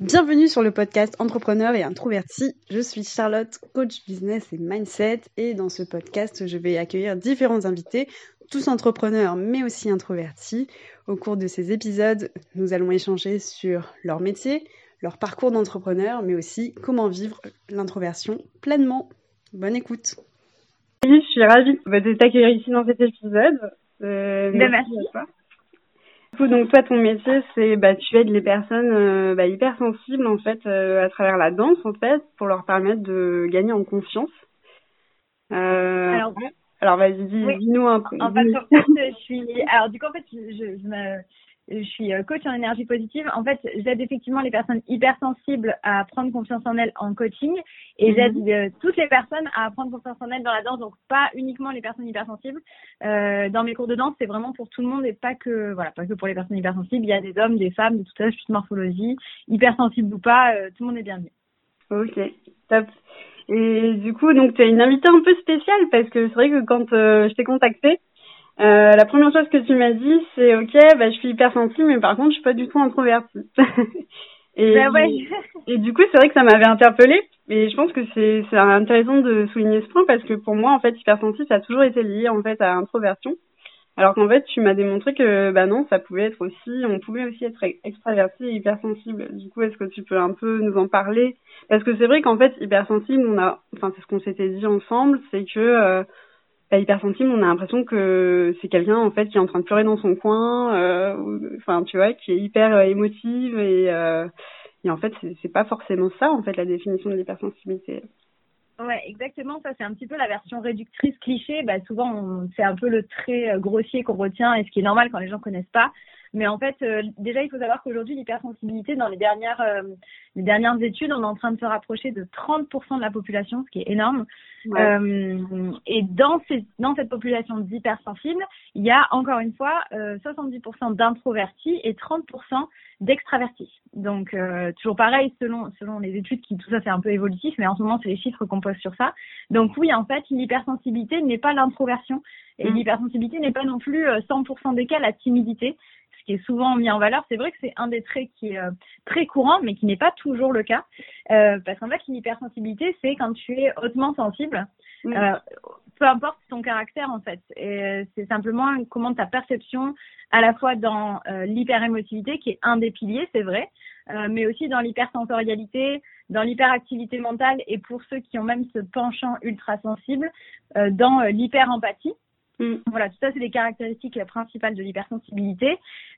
Bienvenue sur le podcast Entrepreneur et Introverti. Je suis Charlotte, coach business et mindset. Et dans ce podcast, je vais accueillir différents invités, tous entrepreneurs mais aussi introvertis. Au cours de ces épisodes, nous allons échanger sur leur métier, leur parcours d'entrepreneur, mais aussi comment vivre l'introversion pleinement. Bonne écoute. Oui, je suis ravie de t'accueillir ici dans cet épisode. Euh, ben, merci. Donc toi, ton métier, c'est bah, tu aides les personnes euh, bah, hypersensibles en fait euh, à travers la danse en fait pour leur permettre de gagner en confiance. Euh, alors, alors vas-y, dis-nous un peu. En fait, en fait, je suis. Alors du coup, en fait, je, je, je me je suis euh, coach en énergie positive. En fait, j'aide effectivement les personnes hypersensibles à prendre confiance en elles en coaching et mhm. j'aide euh, toutes les personnes à prendre confiance en elles dans la danse. Donc pas uniquement les personnes hypersensibles. Euh, dans mes cours de danse, c'est vraiment pour tout le monde et pas que voilà, pas que pour les personnes hypersensibles. Il y a des hommes, des femmes de toute âge, toute morphologie, hypersensibles ou pas, euh, tout le monde est bienvenu. Ok, top. Et du coup, donc tu as une invitée un peu spéciale parce que c'est vrai que quand je t'ai contactée, euh, la première chose que tu m'as dit, c'est ok, bah, je suis hypersensible, mais par contre, je suis pas du tout introvertie. et, bah ouais. et du coup, c'est vrai que ça m'avait interpellée. Et je pense que c'est c'est intéressant de souligner ce point parce que pour moi, en fait, hypersensible, ça a toujours été lié en fait à introversion. Alors qu'en fait, tu m'as démontré que bah non, ça pouvait être aussi, on pouvait aussi être extraverti et hypersensible. Du coup, est-ce que tu peux un peu nous en parler? Parce que c'est vrai qu'en fait, hypersensible, on a, enfin, c'est ce qu'on s'était dit ensemble, c'est que euh, bah, hypersensible, on a l'impression que c'est quelqu'un en fait qui est en train de pleurer dans son coin, euh, enfin tu vois, qui est hyper euh, émotive et euh, et en fait c'est pas forcément ça en fait la définition de l'hypersensibilité. Ouais, exactement. Ça, c'est un petit peu la version réductrice cliché. Bah, souvent, c'est un peu le trait grossier qu'on retient et ce qui est normal quand les gens connaissent pas. Mais en fait, euh, déjà, il faut savoir qu'aujourd'hui, l'hypersensibilité, dans les dernières, euh, les dernières études, on est en train de se rapprocher de 30% de la population, ce qui est énorme. Euh, et dans, ces, dans cette population d'hypersensibles, il y a encore une fois 70% d'introvertis et 30% d'extravertis. Donc, toujours pareil, selon, selon les études, qui tout ça c'est un peu évolutif, mais en ce moment, c'est les chiffres qu'on pose sur ça. Donc oui, en fait, l'hypersensibilité n'est pas l'introversion. Et mm. l'hypersensibilité n'est pas non plus 100% des cas la timidité qui est souvent mis en valeur, c'est vrai que c'est un des traits qui est euh, très courant, mais qui n'est pas toujours le cas. Euh, parce qu'en fait, l'hypersensibilité, c'est quand tu es hautement sensible, euh, peu importe ton caractère en fait. Et c'est simplement comment ta perception, à la fois dans l'hyperémotivité, qui est un des piliers, c'est vrai, mais aussi dans l'hypersensorialité, dans l'hyperactivité mentale, et pour ceux qui ont même ce penchant ultra sensible, dans l'hyperempathie. Mm. Voilà, tout ça, c'est les caractéristiques principales de l'hypersensibilité.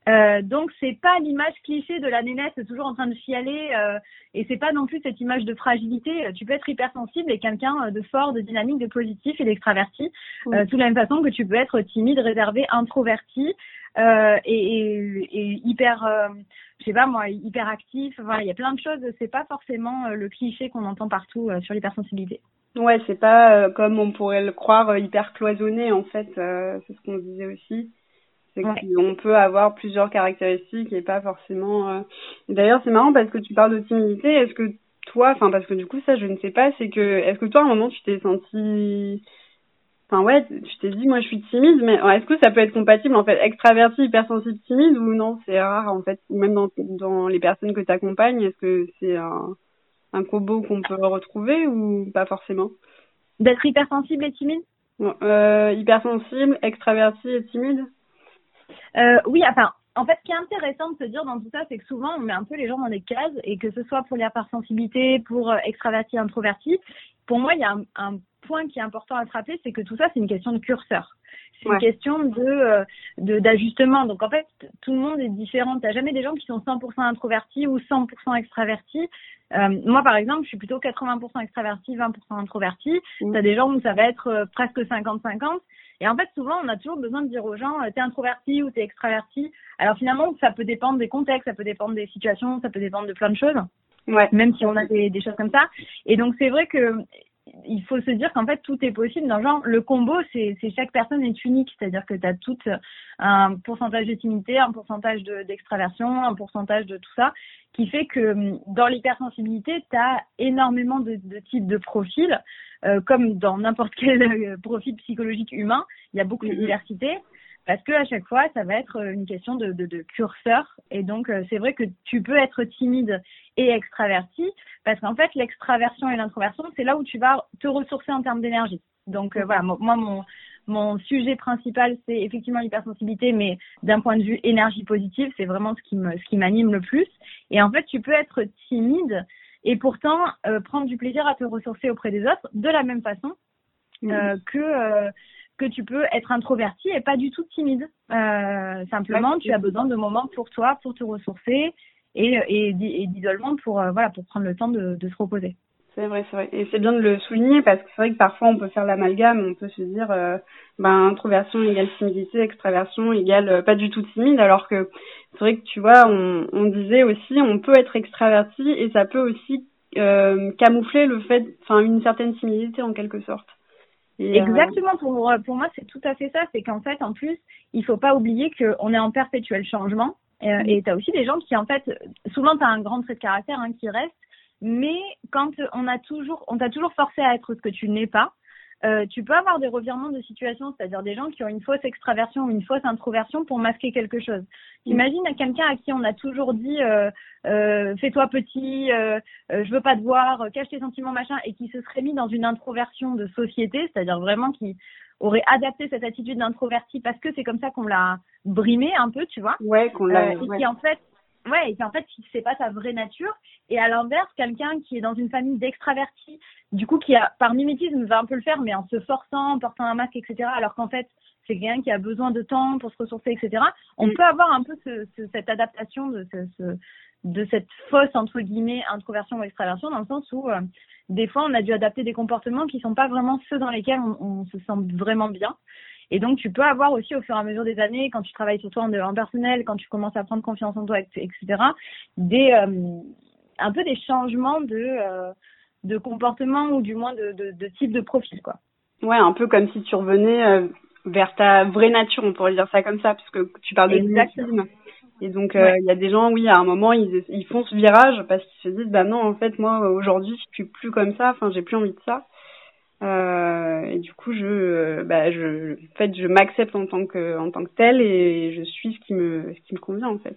Euh, donc, c'est pas l'image cliché de la nénette toujours en train de fialer, euh, et c'est pas non plus cette image de fragilité. Tu peux être hypersensible et quelqu'un de fort, de dynamique, de positif et d'extraverti, euh, de la même façon que tu peux être timide, réservé, introverti euh, et, et, et, hyper, euh, je sais pas moi, hyper actif. Voilà, il y a plein de choses. C'est pas forcément euh, le cliché qu'on entend partout sur l'hypersensibilité. Ouais, c'est pas euh, comme on pourrait le croire euh, hyper cloisonné en fait. Euh, c'est ce qu'on disait aussi. C'est qu'on peut avoir plusieurs caractéristiques et pas forcément. D'ailleurs, c'est marrant parce que tu parles de timidité. Est-ce que toi, enfin parce que du coup ça, je ne sais pas. C'est que est-ce que toi à un moment tu t'es senti Enfin ouais, tu t'es dit moi je suis timide, mais est-ce que ça peut être compatible en fait extraverti, hypersensible, timide ou non C'est rare en fait, ou même dans, dans les personnes que tu accompagnes, est-ce que c'est un un combo qu'on peut retrouver ou pas forcément? D'être hypersensible et timide? Euh, Hypersensible, extraverti et timide? Euh, Oui, enfin, en fait, ce qui est intéressant de se dire dans tout ça, c'est que souvent, on met un peu les gens dans des cases et que ce soit pour l'hypersensibilité, pour euh, extraverti, introverti, pour moi, il y a un, point qui est important à se c'est que tout ça, c'est une question de curseur. C'est une question de euh, d'ajustement. Donc en fait, tout le monde est différent. T'as jamais des gens qui sont 100% introvertis ou 100% extravertis. Euh, moi, par exemple, je suis plutôt 80% extraverti, 20% introverti. Mmh. T'as des gens où ça va être euh, presque 50-50. Et en fait, souvent, on a toujours besoin de dire aux gens, t'es introverti ou t'es extraverti. Alors finalement, ça peut dépendre des contextes, ça peut dépendre des situations, ça peut dépendre de plein de choses. Ouais. Même si on a des, des choses comme ça. Et donc, c'est vrai que il faut se dire qu'en fait tout est possible dans le genre le combo c'est chaque personne est unique. C'est-à-dire que tu as tout un pourcentage de timidité un pourcentage d'extraversion un pourcentage de tout ça qui fait que dans l'hypersensibilité tu as énormément de, de, types de profils. Euh, comme dans n'importe quel euh, profil psychologique humain il y a beaucoup de mm-hmm. diversité parce que à chaque fois, ça va être une question de, de, de curseur. Et donc, euh, c'est vrai que tu peux être timide et extraverti, parce qu'en fait, l'extraversion et l'introversion, c'est là où tu vas te ressourcer en termes d'énergie. Donc euh, voilà, moi, mon, mon sujet principal, c'est effectivement l'hypersensibilité, mais d'un point de vue énergie positive, c'est vraiment ce qui me, ce qui m'anime le plus. Et en fait, tu peux être timide et pourtant euh, prendre du plaisir à te ressourcer auprès des autres de la même façon euh, que euh, que tu peux être introverti et pas du tout timide. Euh, simplement, tu as besoin de moments pour toi, pour te ressourcer et, et, et d'isolement pour voilà pour prendre le temps de, de se reposer. C'est vrai, c'est vrai. Et c'est bien de le souligner parce que c'est vrai que parfois on peut faire l'amalgame, on peut se dire euh, ben introversion égale timidité, extraversion égale pas du tout timide, alors que c'est vrai que tu vois, on, on disait aussi on peut être extraverti et ça peut aussi euh, camoufler le fait, enfin une certaine timidité en quelque sorte. Et Exactement, pour, pour moi c'est tout à fait ça, c'est qu'en fait en plus il faut pas oublier qu'on est en perpétuel changement. Euh, et tu as aussi des gens qui en fait, souvent tu as un grand trait de caractère hein, qui reste, mais quand on a toujours, on t'a toujours forcé à être ce que tu n'es pas, euh, tu peux avoir des revirements de situation, c'est-à-dire des gens qui ont une fausse extraversion ou une fausse introversion pour masquer quelque chose. Mm. Imagine quelqu'un à qui on a toujours dit euh, euh, fais-toi petit, euh, euh, je veux pas te voir, cache tes sentiments machin, et qui se serait mis dans une introversion de société, c'est-à-dire vraiment qui aurait adapté cette attitude d'introverti parce que c'est comme ça qu'on l'a brimé un peu, tu vois. Ouais, qu'on l'a. et qui en fait ouais, et en fait, c'est pas sa vraie nature. Et à l'inverse, quelqu'un qui est dans une famille d'extravertis, du coup, qui a, par mimétisme, va un peu le faire, mais en se forçant, en portant un masque, etc. Alors qu'en fait, c'est quelqu'un qui a besoin de temps pour se ressourcer, etc. On mm. peut avoir un peu ce, ce, cette adaptation de, ce, de cette fausse, entre guillemets, introversion ou extraversion, dans le sens où, euh, des fois, on a dû adapter des comportements qui sont pas vraiment ceux dans lesquels on, on se sent vraiment bien. Et donc, tu peux avoir aussi au fur et à mesure des années, quand tu travailles sur toi en, personnel, quand tu commences à prendre confiance en toi, etc., des, euh, un peu des changements de, euh, de comportement ou du moins de, de, de, type de profil, quoi. Ouais, un peu comme si tu revenais euh, vers ta vraie nature, on pourrait dire ça comme ça, parce que tu parles de mimétisme. Et donc, il y a des gens, oui, à un moment, ils, ils font ce virage parce qu'ils se disent, bah non, en fait, moi, aujourd'hui, je suis plus comme ça, enfin, j'ai plus envie de ça. Euh, et du coup, je, bah, je, en fait, je m'accepte en tant que, en tant que telle et je suis ce qui me, ce qui me convient en fait.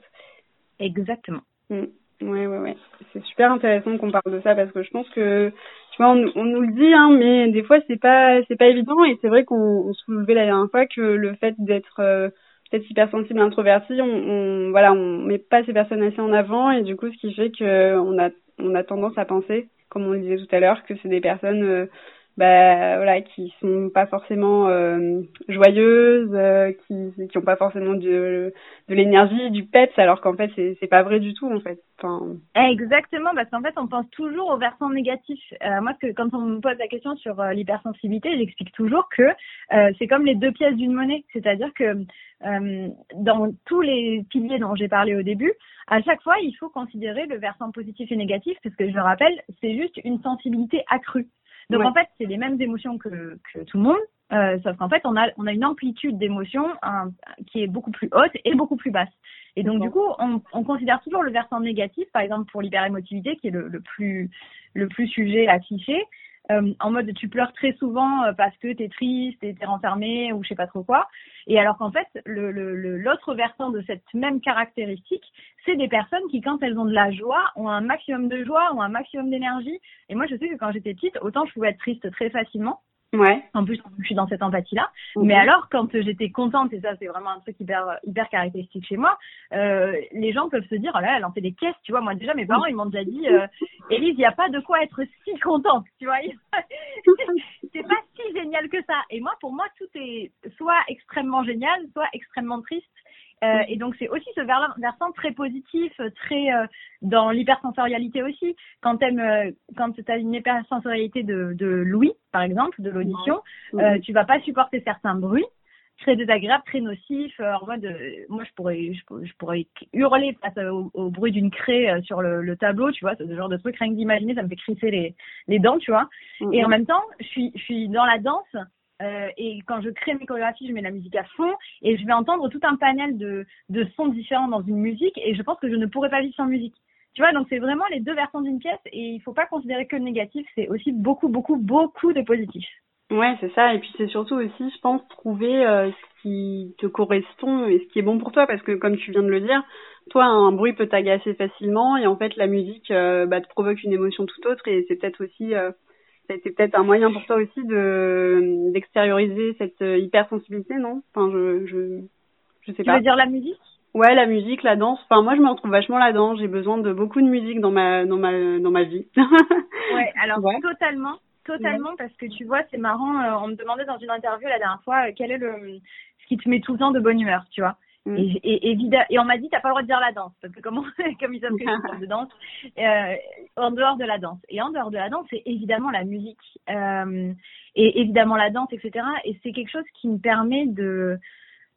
Exactement. Mm. Ouais, ouais, ouais. C'est super intéressant qu'on parle de ça parce que je pense que, tu vois, on, on nous le dit, hein, mais des fois c'est pas, c'est pas évident et c'est vrai qu'on on soulevait la dernière fois que le fait d'être euh, peut-être hypersensible et introverti, on, on, voilà, on met pas ces personnes assez en avant et du coup, ce qui fait que on a, on a tendance à penser, comme on le disait tout à l'heure, que c'est des personnes euh, bah voilà qui sont pas forcément euh, joyeuses euh, qui qui ont pas forcément de de l'énergie du peps alors qu'en fait c'est c'est pas vrai du tout en fait. Exactement parce qu'en fait on pense toujours au versant négatif euh, moi que quand on me pose la question sur euh, l'hypersensibilité j'explique toujours que c'est comme les deux pièces d'une monnaie. C'est-à-dire que dans tous les piliers dont j'ai parlé au début à chaque fois il faut considérer le versant positif et négatif parce que je le rappelle c'est juste une sensibilité accrue donc en fait, c'est les mêmes émotions que, que tout le monde, euh, sauf qu'en fait, on a, on a une amplitude d'émotions qui est beaucoup plus haute et beaucoup plus basse. Et donc du coup, on, on, considère toujours le versant négatif, par exemple pour l'hyperémotivité, qui est le, le, plus le plus sujet à cliché, euh, en mode tu pleures très souvent euh, parce que t'es triste, t'es renfermé ou je sais pas trop quoi. Et alors qu'en fait, le l'autre le, versant de cette même caractéristique, c'est des personnes qui, quand elles ont de la joie, ont un maximum de joie, ont un maximum d'énergie. Et moi, je sais que quand j'étais petite, autant je pouvais être triste très facilement. Ouais. En plus, je suis dans cette empathie-là. Mhm. Mais alors, quand j'étais contente, et ça, c'est vraiment un truc hyper, hyper caractéristique chez moi, euh, les gens peuvent se dire, oh là, elle en fait des caisses, tu vois. Moi, déjà, mes parents, ils m'ont déjà dit, euh, Élise, il n'y a pas de quoi être si contente, tu vois. c'est pas si génial que ça. Et moi, pour moi, tout est soit extrêmement génial, soit extrêmement triste. Euh, et donc c'est aussi ce versant très positif, très euh, dans l'hypersensorialité aussi. Quand tu euh, quand tu as une hypersensorialité de, de l'ouïe, par exemple, de l'audition, euh, tu vas pas supporter certains bruits très désagréables, très nocifs. en mode, moi je pourrais, je, pourrais hurler face au, bruit d'une craie sur le, le, tableau, tu vois, ce genre de truc rien que d'imaginer, ça me fait crisser les, les dents, tu vois. Et en même temps, je suis, je suis dans la danse euh, et quand je crée mes chorégraphies, je mets la musique à fond et je vais entendre tout un panel de, sons différents dans une musique et je pense que je ne pourrais pas vivre sans musique. Tu vois, donc c'est vraiment les deux versants d'une pièce et il faut pas considérer que le négatif, c'est aussi beaucoup, beaucoup, beaucoup de positif. Ouais, c'est ça. Et puis c'est surtout aussi, je pense, trouver euh, ce qui te correspond et ce qui est bon pour toi parce que comme tu viens de le dire, toi un bruit peut t'agacer facilement et en fait la musique euh, bah, te provoque une émotion tout autre et c'est peut-être aussi ça a été peut-être un moyen pour toi aussi de d'extérioriser cette euh, hypersensibilité, non? Enfin je je je sais pas. Tu veux dire la musique? Ouais, la musique, la danse. Enfin, moi, je me retrouve vachement là-dedans. J'ai besoin de beaucoup de musique dans ma dans ma dans ma vie. ouais, alors totalement, totalement, parce que tu vois, c'est marrant. Euh, on me demandait dans une interview la dernière fois euh, quel est le ce qui te met tout le temps de bonne humeur, tu vois? Mm. Et, et, et, on m'a dit t'as pas le droit de dire la danse parce que comment comme ils savent que je de danse euh, en dehors de la danse et en dehors de la danse c'est évidemment la musique euh, et évidemment la danse etc et c'est quelque chose qui me permet de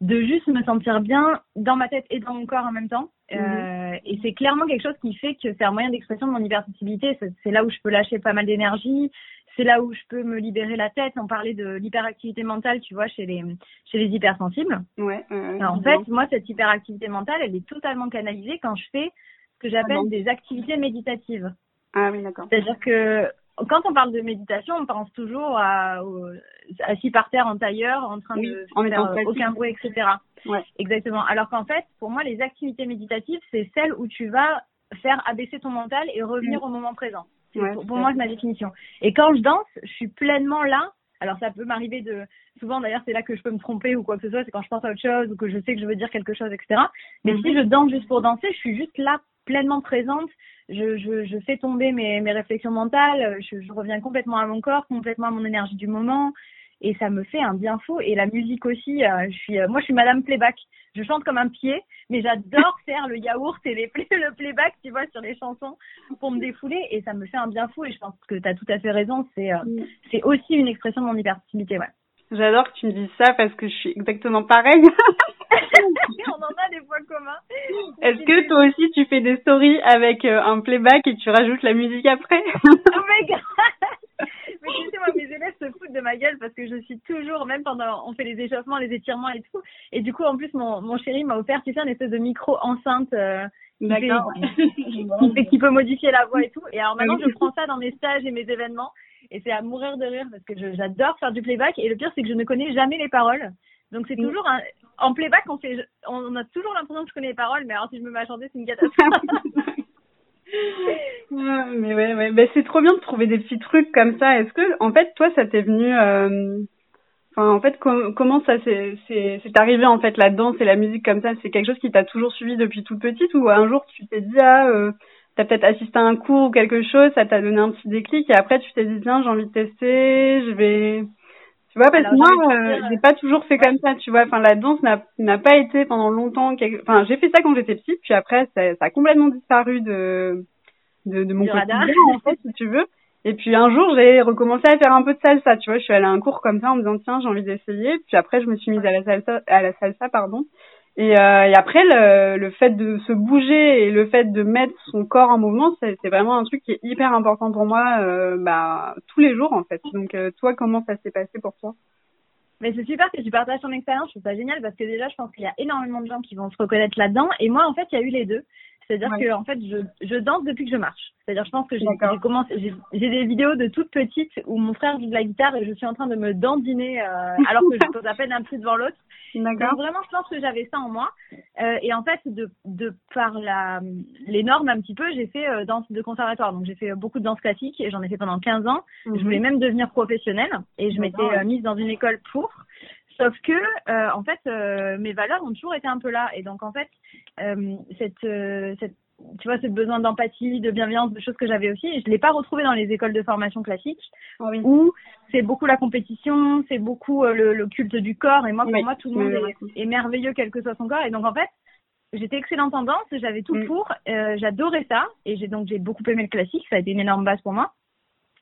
de juste me sentir bien dans ma tête et dans mon corps en même temps. Euh, mhm. et c'est clairement quelque chose qui fait que c'est un moyen d'expression de mon hypersensibilité. C'est là où je peux lâcher pas mal d'énergie. C'est là où je peux me libérer la tête. On parlait de l'hyperactivité mentale, tu vois, chez les chez les hypersensibles. Ouais. en fait, moi, cette hyperactivité mentale, elle est totalement canalisée quand je fais ce que j'appelle ah des activités méditatives. Ah oui, d'accord. C'est-à-dire que quand on parle de méditation, on pense toujours à, assis par terre en tailleur, en train de faire aucun bruit, etc. Ouais. Exactement. Alors qu'en fait, pour moi, les activités méditatives, c'est celles où tu vas faire abaisser ton mental et revenir au moment présent. Pour, moi, c'est ma définition. Et quand je danse, je suis pleinement là. Alors ça peut m'arriver de souvent d'ailleurs c'est là que je peux me tromper ou quoi que ce soit, c'est quand je pense à autre chose ou que je sais que je veux dire quelque chose, etc. Mais mm-hmm. si je danse juste pour danser, je suis juste là pleinement présente je, je, je fais tomber mes, mes réflexions mentales, je, je, reviens complètement à mon corps, complètement à mon énergie du moment, et ça me fait un bien fou. Et la musique aussi, euh, je suis, euh, moi je suis Madame Playback, je chante comme un pied, mais j'adore faire le yaourt et les play, le playback, tu vois, sur les chansons pour me défouler, et ça me fait un bien fou. Et je pense que tu as tout à fait raison, c'est euh, mm. c'est aussi une expression de mon hyperactivité, ouais. J'adore que tu me dises ça parce que je suis exactement pareil. on en a des points communs. Est-ce que toi aussi tu fais des stories avec un playback et tu rajoutes la musique après? Oh my god Mais tu sais, moi, mes élèves se foutent de ma gueule parce que je suis toujours, même pendant, on fait les échauffements, les étirements et tout. Et du coup, en plus, mon, mon chéri m'a offert, tu sais, un espèce de micro enceinte. Euh. Qui, qui peut modifier la voix et tout. Et alors maintenant, je prends ça dans mes stages et mes événements. Et c'est à mourir de rire parce que j'adore faire du playback. Et le pire, c'est que je ne connais jamais les paroles. Donc c'est toujours un, en playback, on fait, on a toujours l'impression que je connais les paroles, mais alors si je me mets à chanter, c'est une catastrophe. mais ouais, ouais, ben, c'est trop bien de trouver des petits trucs comme ça. Est-ce que, en fait, toi, ça t'est venu, euh... enfin, en fait, comment ça s'est, arrivé en fait la danse et la musique comme ça? C'est quelque chose qui t'a toujours suivi depuis toute petite ou un jour tu t'es dit ah, euh, t'as peut-être assisté à un cours ou quelque chose, ça t'a donné un petit déclic et après tu t'es dit tiens j'ai envie de tester, je vais tu vois, parce que moi, euh, j'ai pas toujours fait comme ça, tu vois. Enfin, la danse n'a n'a pas été pendant longtemps. Enfin, j'ai fait ça quand j'étais petite, puis après, ça, ça, a complètement disparu de de, de mon quotidien, en fait, si tu veux. Et puis un jour, j'ai recommencé à faire un peu de salsa, tu vois. Je suis allée à un cours comme ça en me disant tiens, j'ai envie d'essayer. Puis après, je me suis mise à la salsa, à la salsa, pardon. Et, euh, et après, le, le, fait de se bouger et le fait de mettre son corps en mouvement, c'est vraiment un truc qui est hyper important pour moi euh, bah, tous les jours en fait. Donc euh, toi, comment ça s'est passé pour toi? Mais c'est super que tu partages ton expérience, je trouve ça génial parce que déjà je pense qu'il y a énormément de gens qui vont se reconnaître là-dedans et moi en fait il y a eu les deux. C'est-à-dire que en fait, je, je danse depuis que je marche. C'est-à-dire, je pense que j'ai commencé, j'ai des vidéos de toute petite où mon frère joue de la guitare et je suis en train de me dandiner euh, alors que je pose à peine un pied devant l'autre. Donc vraiment, je pense que j'avais ça en moi. Euh, et en fait, de, de par la, les normes un petit peu, j'ai fait euh, danse de conservatoire. Donc j'ai fait beaucoup de danse classique et j'en ai fait pendant 15 ans. Je mhm. voulais même devenir professionnelle et je m'étais mise dans une école pour. Sauf que, euh, en fait, euh, mes valeurs ont toujours été un peu là. Et donc, en fait, euh, cette, cette, tu vois, ce besoin d'empathie, de bienveillance, de choses que j'avais aussi, je l'ai pas retrouvé dans les écoles de formation classiques, ah où c'est beaucoup la compétition, c'est beaucoup le, le, culte du corps. Et moi, pour moi, tout le monde est, merveilleux, quel que soit son corps. Et donc, en fait, j'étais excellente en danse, j'avais tout mm. pour, j'adorais ça. Et j'ai donc j'ai beaucoup aimé le classique, ça a été une énorme base pour moi.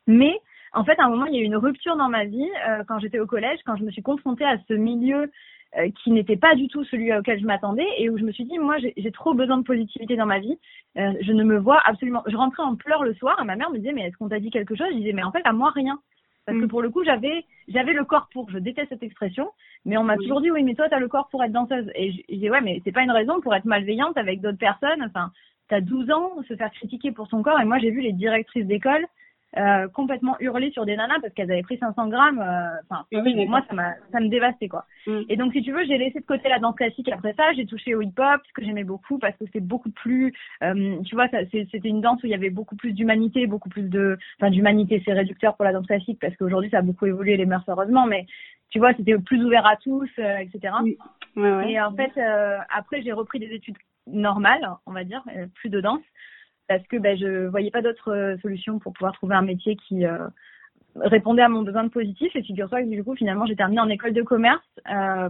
Mais en fait, à un moment, il y a eu une rupture dans ma vie euh, quand j'étais au collège, quand je me suis confrontée à ce milieu euh, qui n'était pas du tout celui auquel je m'attendais et où je me suis dit, moi, j'ai trop besoin de positivité dans ma vie. Euh, je ne me vois absolument. Je rentrais en pleurs le soir et ma mère me disait, mais est-ce qu'on t'a dit quelque chose? Je disais, mais en fait, à moi, rien. Parce que mm. pour le coup, j'avais j'avais le corps pour. Je déteste cette expression, mais on m'a toujours dit, oui, mais toi, t'as le corps pour être danseuse. Et je disais, ouais, mais c'est pas une raison pour être malveillante avec d'autres personnes. Enfin, t'as 12 ans, se faire critiquer pour son corps. Et moi, j'ai vu les directrices d'école euh, complètement hurler sur des nanas parce qu'elles avaient pris 500 grammes. euh, Enfin, Ah oui, moi, ça m'a, ça me dévastait quoi. Mm. Et donc, si tu veux, j'ai laissé de côté la danse classique après ça. J'ai touché au hip-hop, ce que j'aimais beaucoup parce que c'est beaucoup plus, euh, tu vois, ça, c'était une danse où il y avait beaucoup plus d'humanité, beaucoup plus de, enfin, d'humanité, c'est réducteur pour la danse classique parce qu'aujourd'hui, ça a beaucoup évolué les mœurs heureusement, mais tu vois, c'était plus ouvert à tous, euh, etc. Oui. Ouais, ouais. Et en fait, euh, après, j'ai repris des études normales, on va dire, euh, plus de danse, parce que ben, je voyais pas d'autre euh, solution pour pouvoir trouver un métier qui euh, répondait à mon besoin de positif. Et figure-toi que du coup, finalement, j'ai terminé en école de commerce euh,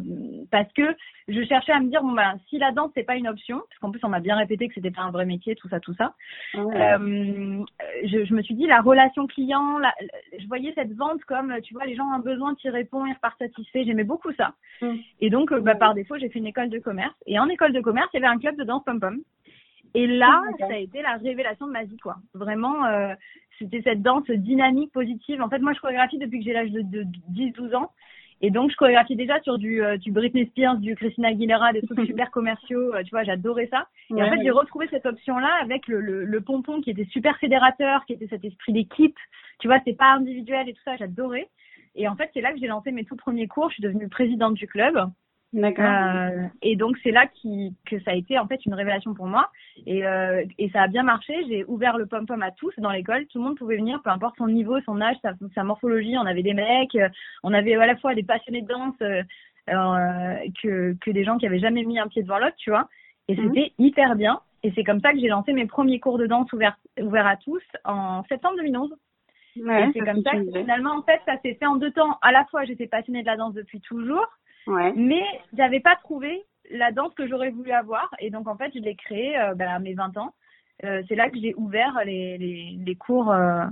parce que je cherchais à me dire, bon, ben, si la danse, c'est pas une option, parce qu'en plus, on m'a bien répété que c'était pas un vrai métier, tout ça, tout ça. Euh, je, je me suis dit la relation client, la- la- je voyais cette vente comme tu vois les gens ont un besoin, tu y réponds, ils repartent satisfaits. J'aimais beaucoup ça. Mm. Et donc bah, par défaut j'ai fait une école de commerce et en école de commerce il y avait un club de danse pom pom. Et là D'accord. ça a été la révélation de ma vie quoi. Vraiment euh, c'était cette danse dynamique positive. En fait moi je chorégraphie depuis que j'ai l'âge de, de 10-12 ans. Et donc, je chorégraphie déjà sur du, euh, du Britney Spears, du Christina Aguilera, des trucs super commerciaux. euh, tu vois, j'adorais ça. Et en fait, ouais. j'ai retrouvé cette option-là avec le, le, le pompon qui était super fédérateur, qui était cet esprit d'équipe. Tu vois, c'est pas individuel et tout ça, j'adorais. Et en fait, c'est là que j'ai lancé mes tout premiers cours. Je suis devenue présidente du club. D'accord. Euh, et donc, c'est là qui, que ça a été en fait une révélation pour moi. Et, euh, et ça a bien marché. J'ai ouvert le pom-pom à tous dans l'école. Tout le monde pouvait venir, peu importe son niveau, son âge, sa, sa morphologie. On avait des mecs, euh, on avait à la fois des passionnés de danse euh, que, que des gens qui avaient jamais mis un pied devant l'autre, tu vois. Et Mhm. c'était hyper bien. Et c'est comme ça que j'ai lancé mes premiers cours de danse ouverts à tous en septembre 2011. Ouais, et c'est comme ça que finalement, en fait, ça s'est fait en deux temps. À la fois, j'étais passionnée de la danse depuis toujours, Ouais. mais j'avais pas trouvé la danse que j'aurais voulu avoir. Et donc, en fait, je l'ai créée euh, ben, à mes 20 ans. Euh, c'est là que j'ai ouvert les, les, les cours euh,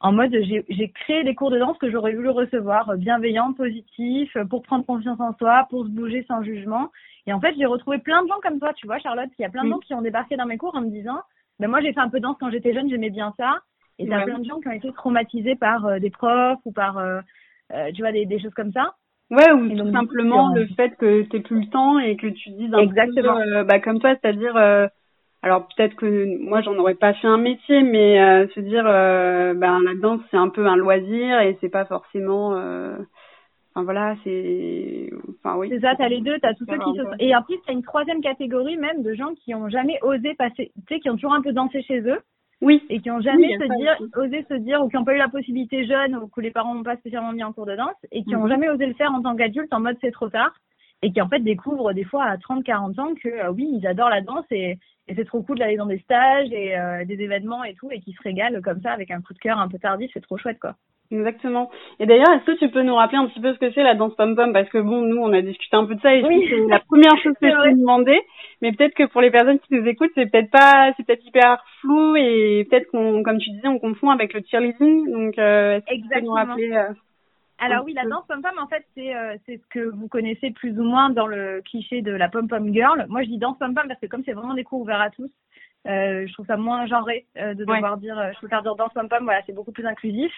en mode j'ai créé des cours de danse que j'aurais voulu recevoir, euh, bienveillants, positifs, euh, pour prendre confiance en soi, pour se bouger sans jugement. Et en fait, j'ai retrouvé plein de gens comme toi, tu vois, Charlotte, il y a plein de Mm. gens qui ont débarqué dans mes cours en me disant, ben moi j'ai fait un peu de danse quand j'étais jeune, j'aimais bien ça. Et t'as Ouais. plein de gens qui ont été traumatisés par des profs ou par, tu vois, des, des choses comme ça. Ouais, ou Et tout donc, simplement en- le fait que t'aies plus le temps et que tu dises un Exactement. peu, euh, bah, comme toi, c'est-à-dire, euh, alors peut-être que moi j'en aurais pas fait un métier, mais euh, se dire, euh, ben la danse c'est un peu un loisir et c'est pas forcément, enfin voilà, c'est, enfin oui. C'est ça, t'as les deux, t'as tous ceux qui se Ouais. Et après, t'as une troisième catégorie même de gens qui ont jamais osé passer, tu sais, qui ont toujours un peu dansé chez eux Oui. et qui ont Oui, jamais se dire, osé se dire, ou qui n'ont pas eu la possibilité jeune, ou que les parents n'ont pas spécialement mis en cours de danse, et qui ont Mhm. jamais osé le faire en tant qu'adulte en mode c'est trop tard, et qui en fait découvrent des fois à 30, 40 ans que euh, oui, ils adorent la danse et, et c'est trop cool d'aller dans des stages et euh, des événements et tout, et qui se régalent comme ça avec un coup de cœur un peu tardif, c'est trop chouette quoi. Exactement. Et d'ailleurs, est-ce que tu peux nous rappeler un petit peu ce que c'est la danse pom-pom? Parce que bon, nous, on a discuté un peu de ça et Oui. c'est la première chose que je vrai. me demandais. Mais peut-être que pour les personnes qui nous écoutent, c'est peut-être pas, c'est peut-être hyper flou et peut-être qu'on, comme tu disais, on confond avec le cheerleading. Donc, euh, est-ce que tu peux nous Exactement. rappeler euh, Alors oui, la danse pom-pom, en fait, c'est euh, c'est ce que vous connaissez plus ou moins dans le cliché de la pom-pom girl. Moi, je dis danse pom-pom parce que comme c'est vraiment des cours ouverts à tous, je trouve ça moins genré euh, de Ouais. devoir dire, euh, je préfère dire danse pom-pom, voilà, c'est beaucoup plus inclusif.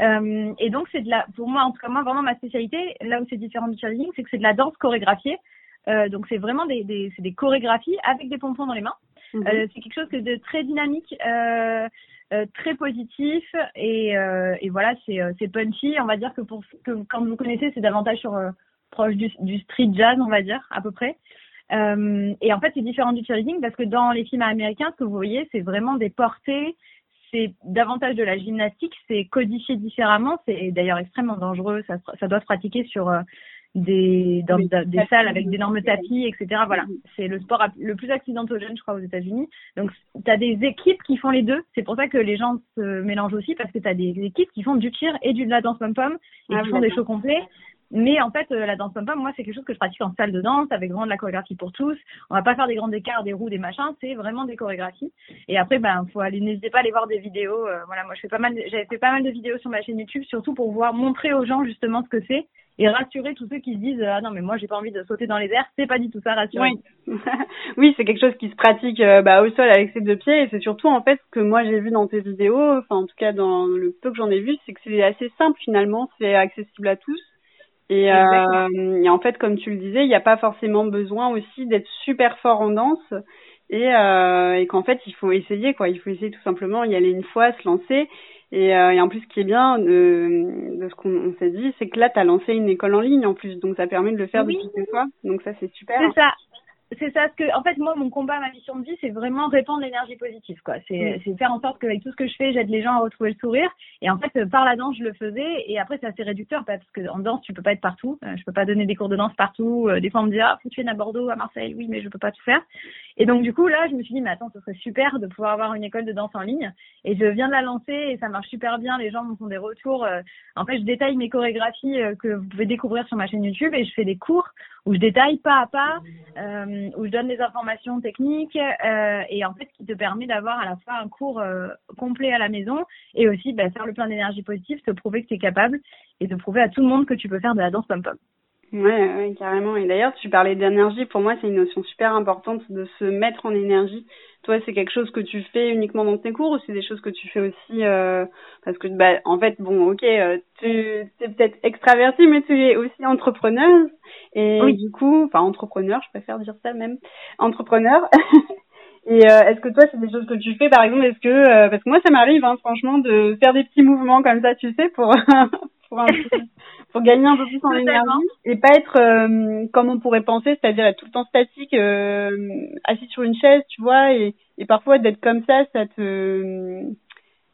Euh, et donc, c'est de la, pour moi, en tout cas, moi, vraiment, ma spécialité, là où c'est différent du cheerleading, c'est que c'est de la danse chorégraphiée. Euh, donc, c'est vraiment des, des, c'est des chorégraphies avec des pompons dans les mains. Euh, c'est quelque chose de très dynamique, euh, euh, très positif et, euh, et voilà, c'est euh, c'est punchy. On va dire que pour que quand vous connaissez, c'est davantage sur euh, proche du, du street jazz, on va dire à peu près. Euh, et en fait, c'est différent du cheerleading parce que dans les films américains, ce que vous voyez, c'est vraiment des portées. C'est davantage de la gymnastique, c'est codifié différemment, c'est d'ailleurs extrêmement dangereux. Ça, doit se pratiquer sur euh, des dans Des des, salles avec d'énormes tapis, etc. Voilà, c'est le sport le plus accidentogène, je crois, aux États-Unis. Donc, tu as des équipes qui font les deux. C'est pour ça que les gens se mélangent aussi, parce que tu as des équipes qui font du tir et du de la danse pom-pom, et Ah qui oui, font des shows complets. Mais en fait, euh, la danse pom-pom, moi, c'est quelque chose que je pratique en salle de danse, avec vraiment de la chorégraphie pour tous. On va pas faire des grands écarts, des roues, des machins, c'est vraiment des chorégraphies. Et après, ben, faut aller, n'hésitez pas à aller voir des vidéos. euh, voilà, moi, je fais pas mal, j'avais fait pas mal de vidéos sur ma chaîne YouTube, surtout pour pouvoir montrer aux gens justement ce que c'est et rassurer tous ceux qui se disent, ah non, mais moi, j'ai pas envie de sauter dans les airs. C'est pas du tout ça, rassurer. Oui, oui, c'est quelque chose qui se pratique euh, bah, au sol avec ses deux pieds et c'est surtout en fait ce que moi j'ai vu dans tes vidéos, enfin en tout cas dans le peu que j'en ai vu, c'est que c'est assez simple finalement, c'est accessible à tous. Et, euh, et en fait, comme tu le disais, il n'y a pas forcément besoin aussi d'être super fort en danse et, euh, et qu'en fait il faut essayer quoi, il faut essayer tout simplement y aller une fois, se lancer. Et, euh, et, en plus, ce qui est bien de, de ce qu'on s'est dit, c'est que là, tu as lancé une école en ligne en plus, donc ça permet de le faire oui. depuis chez toi. Donc ça, c'est super. C'est ça c'est ça ce que en fait moi mon combat ma mission de vie c'est vraiment répandre l'énergie positive quoi. C'est c'est faire en sorte qu'avec tout ce que je fais j'aide les gens à retrouver le sourire. Et en fait par la danse je le faisais. Et après c'est assez réducteur parce que en danse tu peux pas être partout. Euh, je peux pas donner des cours de danse partout. Euh, des fois on me dit ah faut que tu viennes à Bordeaux à Marseille. Oui mais je peux pas tout faire. Et donc du coup là je me suis dit mais attends ce serait super de pouvoir avoir une école de danse en ligne. Et je viens de la lancer et ça marche super bien. Les gens me font des retours euh, en fait je détaille mes chorégraphies que vous pouvez découvrir sur ma chaîne YouTube et je fais des cours où je détaille pas à pas, euh, où je donne des informations techniques euh, et en fait qui te permet d'avoir à la fois un cours euh, complet à la maison et aussi bah, faire le plein d'énergie positive, te prouver que tu es capable et de prouver à tout le monde que tu peux faire de la danse pom-pom. Ouais, ouais, carrément. Et d'ailleurs, tu parlais d'énergie. Pour moi, c'est une notion super importante de se mettre en énergie. Toi, c'est quelque chose que tu fais uniquement dans tes cours ou c'est des choses que tu fais aussi euh, parce que bah en fait, bon, ok, euh, tu es peut-être extraverti, mais tu es aussi entrepreneuse. Et oui. du coup, enfin entrepreneur, je préfère dire ça même, entrepreneur. Et euh, est-ce que toi, c'est des choses que tu fais, par exemple, est-ce que euh, parce que moi, ça m'arrive, hein, franchement, de faire des petits mouvements comme ça, tu sais, pour pour, un peu, pour gagner un peu plus en énergie et pas être euh, comme on pourrait penser, c'est-à-dire être tout le temps statique, euh, assis sur une chaise, tu vois, et, et parfois d'être comme ça, ça te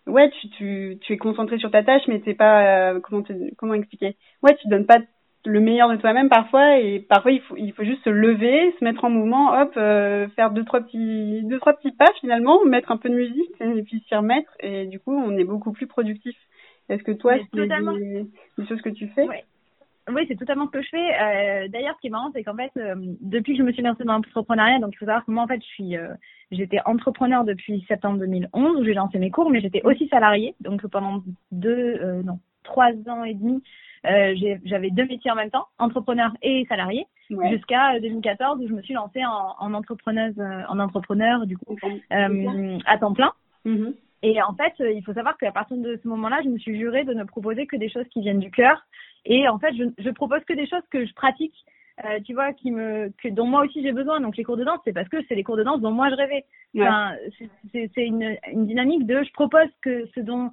ouais, tu, tu, tu es concentré sur ta tâche, mais t'es pas comment te, comment expliquer? Ouais, tu donnes pas le meilleur de toi-même parfois et parfois il faut il faut juste se lever, se mettre en mouvement, hop, euh, faire deux trois petits deux trois petits pas finalement, mettre un peu de musique et puis s'y remettre et du coup on est beaucoup plus productif. Est-ce que toi c'est des, des, choses que tu fais? Ouais. Oui, c'est totalement ce que je fais. Euh, D'ailleurs, ce qui est marrant, c'est qu'en fait, euh, depuis que je me suis lancée dans l'entrepreneuriat, donc il faut savoir que moi, en fait, je suis, euh, j'étais entrepreneur depuis septembre 2011 où j'ai lancé mes cours, mais j'étais aussi salariée. Donc pendant deux, non, trois ans et demi, j'avais deux métiers en même temps, entrepreneur et salarié, ouais. jusqu'à 2014 où je me suis lancée en, en entrepreneuse, en entrepreneur du coup à temps plein. Mm -hmm. Et en fait, il faut savoir qu'à partir de ce moment-là, je me suis jurée de ne proposer que des choses qui viennent du cœur. Et en fait, je, je propose que des choses que je pratique, euh, tu vois, qui me, que, dont moi aussi j'ai besoin. Donc les cours de danse, c'est parce que c'est les cours de danse dont moi je rêvais. Ouais. Enfin, c'est une, une dynamique de je propose que ce dont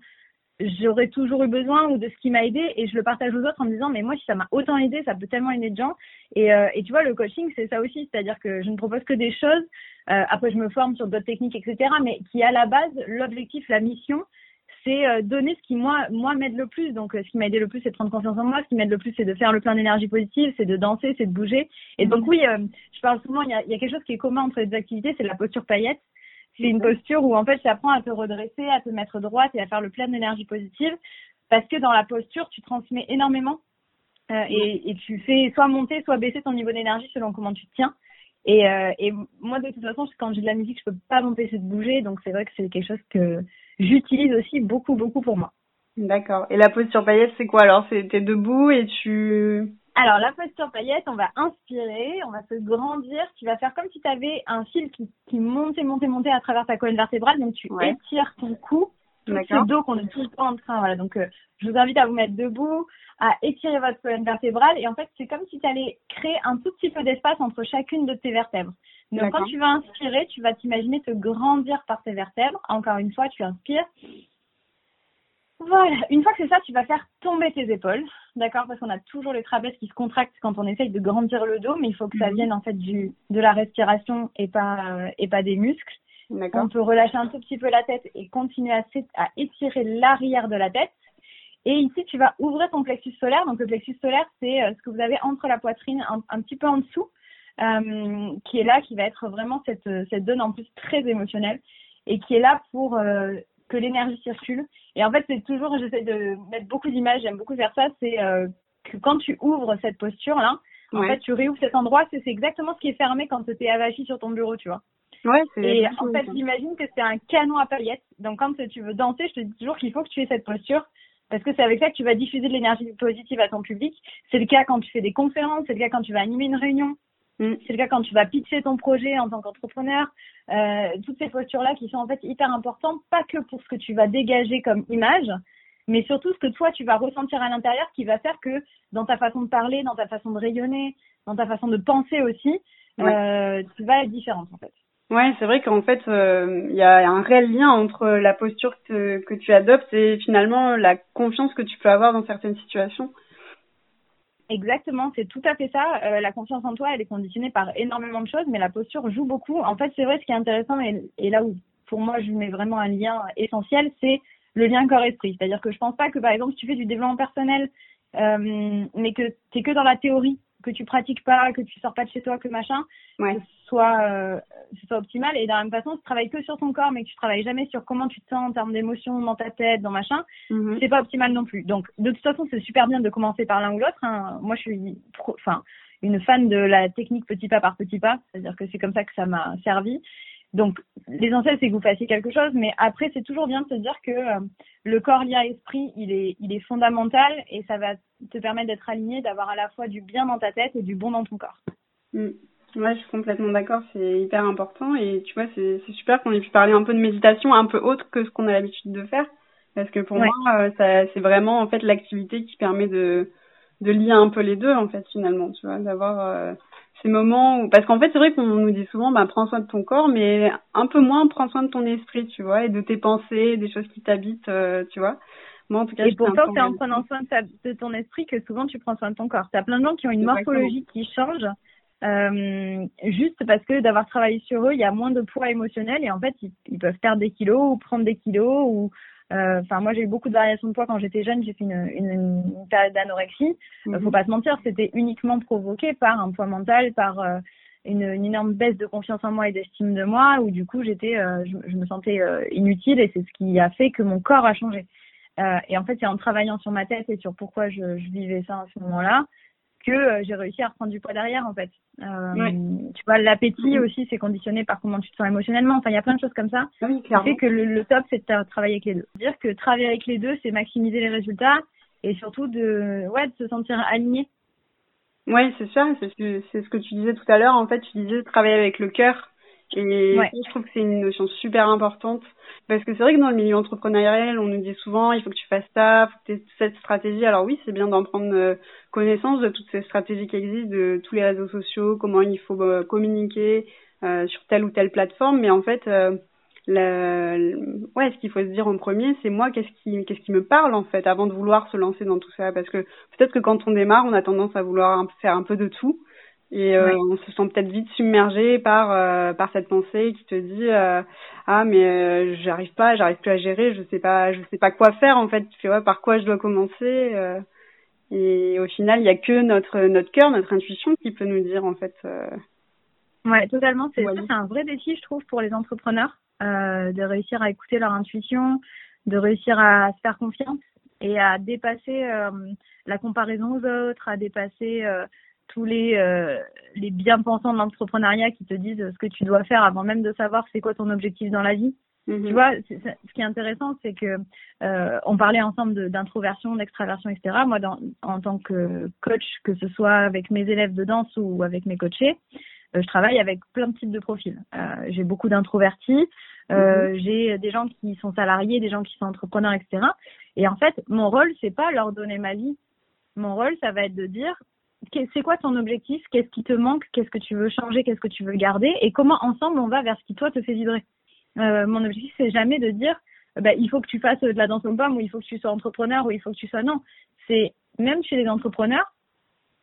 j'aurais toujours eu besoin ou de ce qui m'a aidé et je le partage aux autres en me disant mais moi si ça m'a autant aidé ça peut tellement aider de gens et, euh, et tu vois le coaching c'est ça aussi c'est-à-dire que je ne propose que des choses euh, après je me forme sur d'autres techniques etc mais qui à la base l'objectif la mission c'est euh, donner ce qui moi moi m'aide le plus. Donc ce qui m'a aidé le plus c'est de prendre confiance en moi. Ce qui m'aide le plus c'est de faire le plein d'énergie positive c'est de danser c'est de bouger. Et donc oui je parle souvent il y a, y a quelque chose qui est commun entre les activités c'est la posture paillette. C'est une posture où en fait tu apprends à te redresser, à te mettre droite et à faire le plein d'énergie positive. Parce que dans la posture tu transmets énormément euh, et, et, tu fais soit monter soit baisser ton niveau d'énergie selon comment tu te tiens. Et, euh, et moi de toute façon quand j'ai de la musique je peux pas m'empêcher de bouger donc c'est vrai que c'est quelque chose que j'utilise aussi beaucoup beaucoup pour moi. D'accord. Et la posture paillette c'est quoi alors? C'est t'es debout et tu alors, la posture paillette, on va inspirer, on va se grandir. Tu vas faire comme si tu avais un fil qui, qui montait, montait, montait à travers ta colonne vertébrale. Donc, tu ouais. étires ton cou, tout ce dos qu'on est tout le temps en train. Voilà. Donc, euh, je vous invite à vous mettre debout, à étirer votre colonne vertébrale. Et en fait, c'est comme si tu allais créer un tout petit peu d'espace entre chacune de tes vertèbres. Donc, quand tu vas inspirer, tu vas t'imaginer te grandir par tes vertèbres. Encore une fois, tu inspires. Voilà, une fois que c'est ça, tu vas faire tomber tes épaules, d'accord? Parce qu'on a toujours les trapèzes qui se contractent quand on essaye de grandir le dos, mais il faut que ça vienne en fait du de la respiration et pas euh, et pas des muscles. On peut relâcher un tout petit peu la tête et continuer à, à étirer l'arrière de la tête. Et ici, tu vas ouvrir ton plexus solaire. Donc le plexus solaire, c'est euh, ce que vous avez entre la poitrine, un, un petit peu en dessous, euh, qui est là, qui va être vraiment cette cette zone en plus très émotionnelle et qui est là pour euh, que l'énergie circule. Et en fait, c'est toujours, j'essaie de mettre beaucoup d'images, j'aime beaucoup faire ça, c'est euh, que quand tu ouvres cette posture-là, ouais. en fait, tu réouvres cet endroit, c'est exactement ce qui est fermé quand tu es avachi sur ton bureau, tu vois. Ouais, et en fait, j'imagine que c'est un canon à paillettes. Donc, quand tu veux danser, je te dis toujours qu'il faut que tu aies cette posture parce que c'est avec ça que tu vas diffuser de l'énergie positive à ton public. C'est le cas quand tu fais des conférences, c'est le cas quand tu vas animer une réunion, Mm. C'est le cas quand tu vas pitcher ton projet en tant qu'entrepreneur. Euh, toutes ces postures-là qui sont en fait hyper importantes, pas que pour ce que tu vas dégager comme image, mais surtout ce que toi tu vas ressentir à l'intérieur qui va faire que dans ta façon de parler, dans ta façon de rayonner, dans ta façon de penser aussi, ouais. euh, tu vas être différente en fait. Ouais, c'est vrai qu'en fait, euh, il y a un réel lien entre la posture que, tu adoptes et finalement la confiance que tu peux avoir dans certaines situations. Exactement, c'est tout à fait ça. Euh, la confiance en toi, elle est conditionnée par énormément de choses, mais la posture joue beaucoup. En fait, c'est vrai, ce qui est intéressant et, là où pour moi je mets vraiment un lien essentiel, c'est le lien corps-esprit. C'est-à-dire que je pense pas que par exemple, si tu fais du développement personnel, euh, mais que tu que dans la théorie, que tu pratiques pas, que tu sors pas de chez toi, que machin, ouais. ce soit, euh, ce soit optimal. Et de la même façon, tu travailles que sur ton corps, mais que tu travailles jamais sur comment tu te sens en termes d'émotions dans ta tête, dans machin, Mhm. c'est pas optimal non plus. Donc, de toute façon, c'est super bien de commencer par l'un ou l'autre. hein. Moi, je suis, enfin, une fan de la technique petit pas par petit pas. C'est-à-dire que c'est comme ça que ça m'a servi. Donc, l'essentiel, c'est que vous fassiez quelque chose, mais après, c'est toujours bien de se dire que euh, le corps lié à esprit, il est, il est fondamental et ça va te permettre d'être aligné, d'avoir à la fois du bien dans ta tête et du bon dans ton corps. Mm. Ouais, je suis complètement d'accord, c'est hyper important et tu vois, c'est c'est super qu'on ait pu parler un peu de méditation un peu autre que ce qu'on a l'habitude de faire parce que pour Ouais. moi, euh, ça c'est vraiment en fait l'activité qui permet de de lier un peu les deux en fait finalement, tu vois, d'avoir euh, ces moments où parce qu'en fait, c'est vrai qu'on nous dit souvent bah prends soin de ton corps mais un peu moins prends soin de ton esprit, tu vois, et de tes pensées, des choses qui t'habitent, euh, tu vois. Moi en tout cas, Et pourtant, c'est en prenant soin de, ta- de ton esprit que souvent tu prends soin de ton corps. T'as plein de gens qui ont une morphologie qui change, euh, juste parce que d'avoir travaillé sur eux, il y a moins de poids émotionnel et en fait, ils, ils peuvent perdre des kilos ou prendre des kilos ou Enfin, moi, j'ai eu beaucoup de variations de poids quand j'étais jeune. J'ai fait une, une, une période d'anorexie. Euh, Mhm. faut pas se mentir, c'était uniquement provoqué par un poids mental, par euh, une, une énorme baisse de confiance en moi et d'estime de moi, où du coup, j'étais, euh, je, je me sentais euh, inutile et c'est ce qui a fait que mon corps a changé. Euh, et en fait, c'est en travaillant sur ma tête et sur pourquoi je, je vivais ça à ce moment-là que euh, j'ai réussi à reprendre du poids derrière, en fait. Euh, Ouais. Tu vois, l'appétit aussi, c'est conditionné par comment tu te sens émotionnellement. Enfin, il y a plein de choses comme ça oui, qui fait que le, le top, c'est de tra- travailler avec les deux. Dire que travailler avec les deux, c'est maximiser les résultats et surtout de, ouais, de se sentir aligné. Oui, c'est sûr, c'est ce que c'est ce que tu disais tout à l'heure. En fait, tu disais travailler avec le cœur. Et Ouais. je trouve que c'est une notion super importante. Parce que c'est vrai que dans le milieu entrepreneurial, on nous dit souvent, il faut que tu fasses ça, faut que tu aies cette stratégie. Alors oui, c'est bien d'en prendre euh, connaissance de toutes ces stratégies qui existent, de tous les réseaux sociaux, comment il faut euh, communiquer euh, sur telle ou telle plateforme. Mais en fait, euh, la- ouais, ce qu'il faut se dire en premier, c'est moi, qu'est-ce qui, qu'est-ce qui me parle en fait, avant de vouloir se lancer dans tout ça? Parce que peut-être que quand on démarre, on a tendance à vouloir faire un peu de tout. Et euh, on se sent peut-être vite submergé par euh, par cette pensée qui te dit euh, ah mais j'arrive pas, j'arrive plus à gérer, je sais pas, je sais pas quoi faire en fait. Tu fais ouais, par quoi je dois commencer Et au final, il y a que notre notre cœur, notre intuition qui peut nous dire en fait. Ouais, totalement. C'est c'est un vrai défi, je trouve, pour les entrepreneurs, de réussir à écouter leur intuition, de réussir à se faire confiance et à dépasser la comparaison aux autres, à dépasser tous les euh, les bien-pensants de l'entrepreneuriat qui te disent ce que tu dois faire avant même de savoir c'est quoi ton objectif dans la vie. mhm. Tu vois, ce qui est intéressant, c'est que euh, on parlait ensemble de- d'introversion, d'extraversion, etc. Moi, dans, en tant que coach, que ce soit avec mes élèves de danse ou avec mes coachés, euh, je travaille avec plein de types de profils. Euh, j'ai beaucoup d'introvertis, euh, j'ai des gens qui sont salariés, des gens qui sont entrepreneurs, etc. Et en fait, mon rôle, c'est pas leur donner ma vie. Mon rôle, ça va être de dire c'est quoi ton objectif, qu'est-ce qui te manque, qu'est-ce que tu veux changer, qu'est-ce que tu veux garder, et comment ensemble on va vers ce qui toi te fait vibrer? Euh, mon objectif, c'est jamais de dire bah, il faut que tu fasses de la danse aux pommes ou il faut que tu sois entrepreneur ou il faut que tu sois non. C'est même chez les entrepreneurs,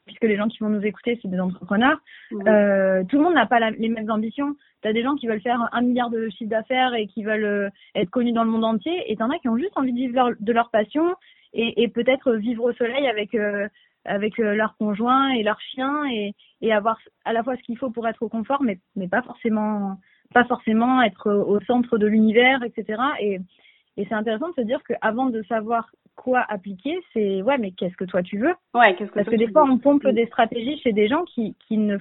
puisque les gens qui vont nous écouter, c'est des entrepreneurs, euh, tout le monde n'a pas la- les mêmes ambitions. Tu as des gens qui veulent faire un milliard de chiffre d'affaires et qui veulent euh, être connus dans le monde entier, et t'en as qui ont juste envie de vivre leur- de leur passion et, et peut-être vivre au soleil avec euh, avec euh, leur conjoint et leur chien et, et avoir à la fois ce qu'il faut pour être au confort, mais mais pas forcément pas forcément être au centre de l'univers, etc. Et et c'est intéressant de se dire qu'avant de savoir quoi appliquer, c'est ouais, mais qu'est-ce que toi tu veux? Ouais, qu'est-ce que parce que des fois, veux on pompe Mm. des stratégies chez des gens qui, qui ne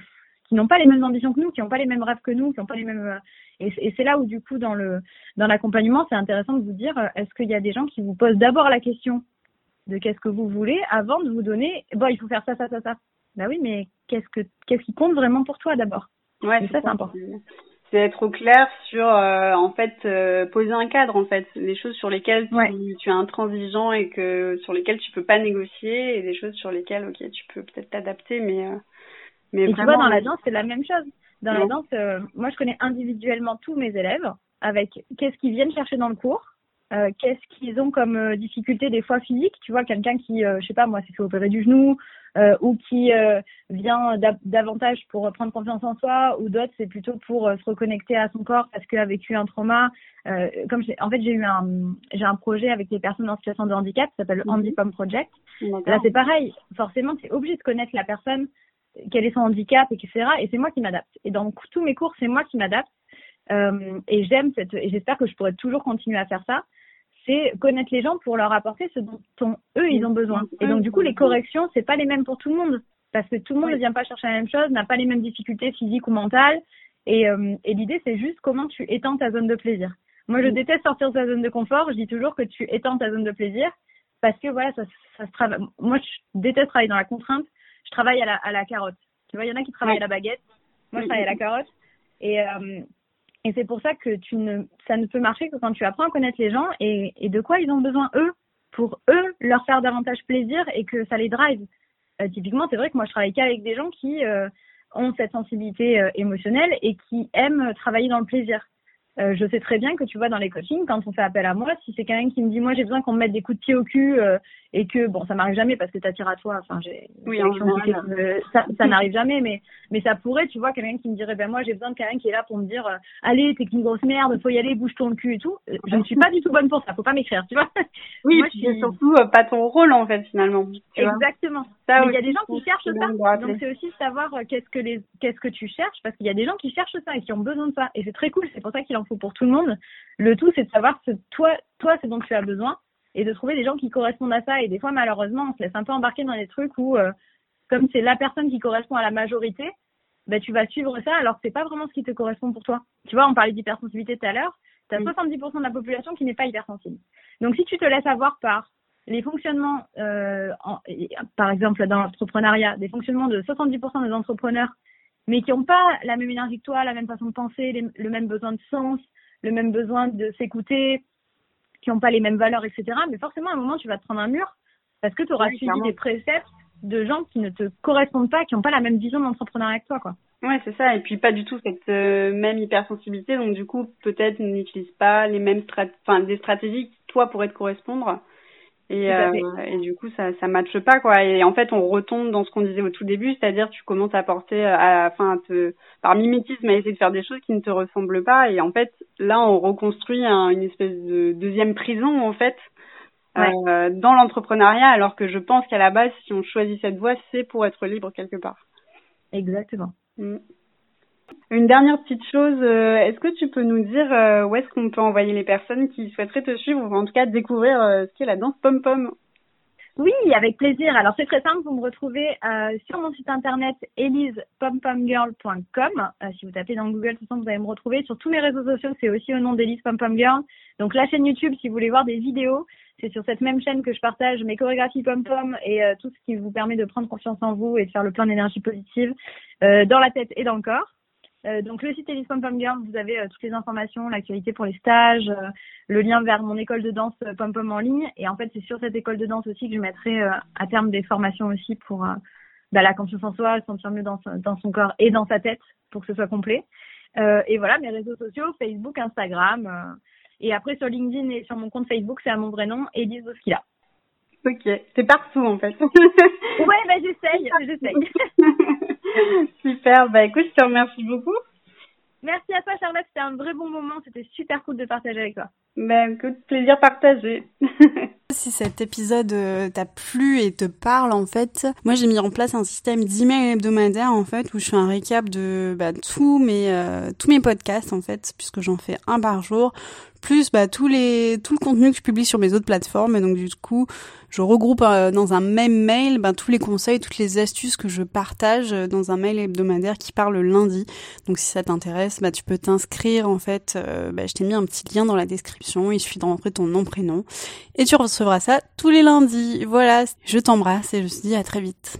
qui n'ont pas les mêmes ambitions que nous, qui n'ont pas les mêmes rêves que nous, qui n'ont pas les mêmes euh, et, c'est- et c'est là où du coup dans le dans l'accompagnement, c'est intéressant de vous dire euh, est-ce qu'il y a des gens qui vous posent d'abord la question? De qu'est-ce que vous voulez avant de vous donner bon il faut faire ça ça ça ça. Bah oui, mais qu'est-ce que qu'est-ce qui compte vraiment pour toi d'abord? Ouais, c'est ça, c'est important. C'est être au clair sur, euh, en fait, euh, poser un cadre, en fait, des choses sur lesquelles tu, Ouais. tu es intransigeant et que sur lesquelles tu peux pas négocier, et des choses sur lesquelles, ok, tu peux peut-être t'adapter, mais, euh, mais Et tu vois, dans la ouais. danse, c'est la même chose. Dans la danse, moi, je connais individuellement tous mes élèves avec qu'est-ce qu'ils viennent chercher dans le cours, euh, qu'est-ce qu'ils ont comme euh, difficulté des fois physique. Tu vois, quelqu'un qui, euh, je sais pas, moi, s'est fait opérer du genou euh, ou qui vient davantage pour prendre confiance en soi, ou d'autres, c'est plutôt pour se reconnecter à son corps parce qu'il a vécu un trauma. comme en fait, j'ai eu un, j'ai un projet avec des personnes en situation de handicap, qui s'appelle le Handy Pump Project. Là, c'est pareil. Forcément, tu es obligé de connaître la personne, quel est son handicap, etc. Et c'est moi qui m'adapte. Et dans tous mes cours, c'est moi qui m'adapte. Euh, et j'aime cette, et j'espère que je pourrai toujours continuer à faire ça c'est connaître les gens pour leur apporter ce dont eux ils ont besoin. Et donc du coup les corrections c'est pas les mêmes pour tout le monde parce que tout le monde ne vient pas chercher la même chose, n'a pas les mêmes difficultés physiques ou mentales. Et, euh, et l'idée c'est juste comment tu étends ta zone de plaisir. Moi je déteste sortir de sa zone de confort. Je dis toujours que tu étends ta zone de plaisir parce que voilà ça, ça se travaille. Moi je déteste travailler dans la contrainte. Je travaille à la, à la carotte. Tu vois il y en a qui travaillent à la baguette. Moi je travaille à la carotte. Et, euh, et c'est pour ça que tu ne, ça ne peut marcher que quand tu apprends à connaître les gens et, de quoi ils ont besoin eux pour eux leur faire davantage plaisir et que ça les drive. Euh, typiquement, c'est vrai que moi je travaille qu'avec des gens qui euh, ont cette sensibilité euh, émotionnelle et qui aiment travailler dans le plaisir. Euh, je sais très bien que tu vois dans les coachings, quand on fait appel à moi, si c'est quelqu'un qui me dit moi j'ai besoin qu'on me mette des coups de pied au cul euh, et que bon ça m'arrive jamais parce que t'attires à toi, enfin j'ai oui, ça, ça n'arrive jamais, mais mais ça pourrait, tu vois, quelqu'un qui me dirait ben moi j'ai besoin de quelqu'un qui est là pour me dire euh, allez t'es qu'une grosse merde, faut y aller, bouge ton cul et tout. Je ne suis pas du tout bonne pour ça, faut pas m'écrire, tu vois. Oui, moi, c'est surtout pas ton rôle en fait finalement. Exactement. mais il y a des gens qui cherchent ça, donc c'est aussi savoir qu'est-ce que les qu'est-ce que tu cherches parce qu'il y a des gens qui cherchent ça et qui ont besoin de ça et c'est très cool, c'est pour ça qu'il en pour tout le monde. Le tout, c'est de savoir ce toi, toi, ce dont tu as besoin et de trouver des gens qui correspondent à ça. Et des fois, malheureusement, on se laisse un peu embarquer dans des trucs où, euh, comme c'est la personne qui correspond à la majorité, bah, tu vas suivre ça alors que c'est pas vraiment ce qui te correspond pour toi. Tu vois, on parlait d'hypersensibilité tout à l'heure. Tu as 70% de la population qui n'est pas hypersensible. Donc, si tu te laisses avoir par les fonctionnements, euh, par exemple dans l'entrepreneuriat, des fonctionnements de 70% des entrepreneurs mais qui n'ont pas la même énergie que toi, la même façon de penser, le même besoin de sens, le même besoin de s'écouter, qui n'ont pas les mêmes valeurs, etc. Mais forcément, à un moment, tu vas te prendre un mur parce que tu auras suivi des préceptes de gens qui ne te correspondent pas, qui n'ont pas la même vision d'entrepreneuriat que toi, quoi. Ouais, c'est ça. Et puis pas du tout cette euh, même hypersensibilité. Donc du coup, peut-être n'utilise pas les mêmes enfin des stratégies qui toi pourraient te correspondre. Et, euh, et du coup, ça ça matche pas quoi. Et en fait, on retombe dans ce qu'on disait au tout début, c'est-à-dire tu commences à porter, à, enfin, te, par mimétisme, à essayer de faire des choses qui ne te ressemblent pas. Et en fait, là, on reconstruit une espèce de deuxième prison en fait euh, dans l'entrepreneuriat, alors que je pense qu'à la base, si on choisit cette voie, c'est pour être libre quelque part. Exactement. Mm. Une dernière petite chose, euh, est-ce que tu peux nous dire euh, où est-ce qu'on peut envoyer les personnes qui souhaiteraient te suivre ou en tout cas découvrir euh, ce qu'est la danse pom-pom? Oui, avec plaisir. Alors c'est très simple, vous me retrouvez sur mon site internet elisepompomgirl.com. si vous tapez dans Google, de toute façon, vous allez me retrouver. Sur tous mes réseaux sociaux, c'est aussi au nom d'Elise Pom Girl. Donc la chaîne YouTube, si vous voulez voir des vidéos, c'est sur cette même chaîne que je partage mes chorégraphies pom-pom et tout ce qui vous permet de prendre confiance en vous et de faire le plein d'énergie positive dans la tête et dans le corps. Euh, donc le site Elise Pom Girl, vous avez euh, toutes les informations, l'actualité pour les stages, euh, le lien vers mon école de danse Pom Pom en ligne. Et en fait, c'est sur cette école de danse aussi que je mettrai à terme des formations aussi pour bah, la confiance en soi, se sentir mieux dans, dans, son corps et dans sa tête pour que ce soit complet. et voilà, mes réseaux sociaux, Facebook, Instagram. et après sur LinkedIn et sur mon compte Facebook, c'est à mon vrai nom, Elise Boskila. Ok, c'est partout en fait. ouais, bah j'essaye, j'essaye. Super, bah écoute, je te remercie beaucoup. Merci à toi Charlotte, c'était un vrai bon moment, c'était super cool de partager avec toi. Ben, écoute, plaisir partagé. si cet épisode euh, t'a plu et te parle en fait, moi j'ai mis en place un système d'email hebdomadaire en fait où je fais un récap de bah, tous mes euh, tous mes podcasts en fait puisque j'en fais un par jour plus bah, tous les tout le contenu que je publie sur mes autres plateformes. Et donc du coup je regroupe euh, dans un même mail bah, tous les conseils toutes les astuces que je partage dans un mail hebdomadaire qui part le lundi. Donc si ça t'intéresse bah tu peux t'inscrire en fait bah, je t'ai mis un petit lien dans la description. Il suffit de rentrer ton nom prénom. Et tu recevras ça tous les lundis. Voilà. Je t'embrasse et je te dis à très vite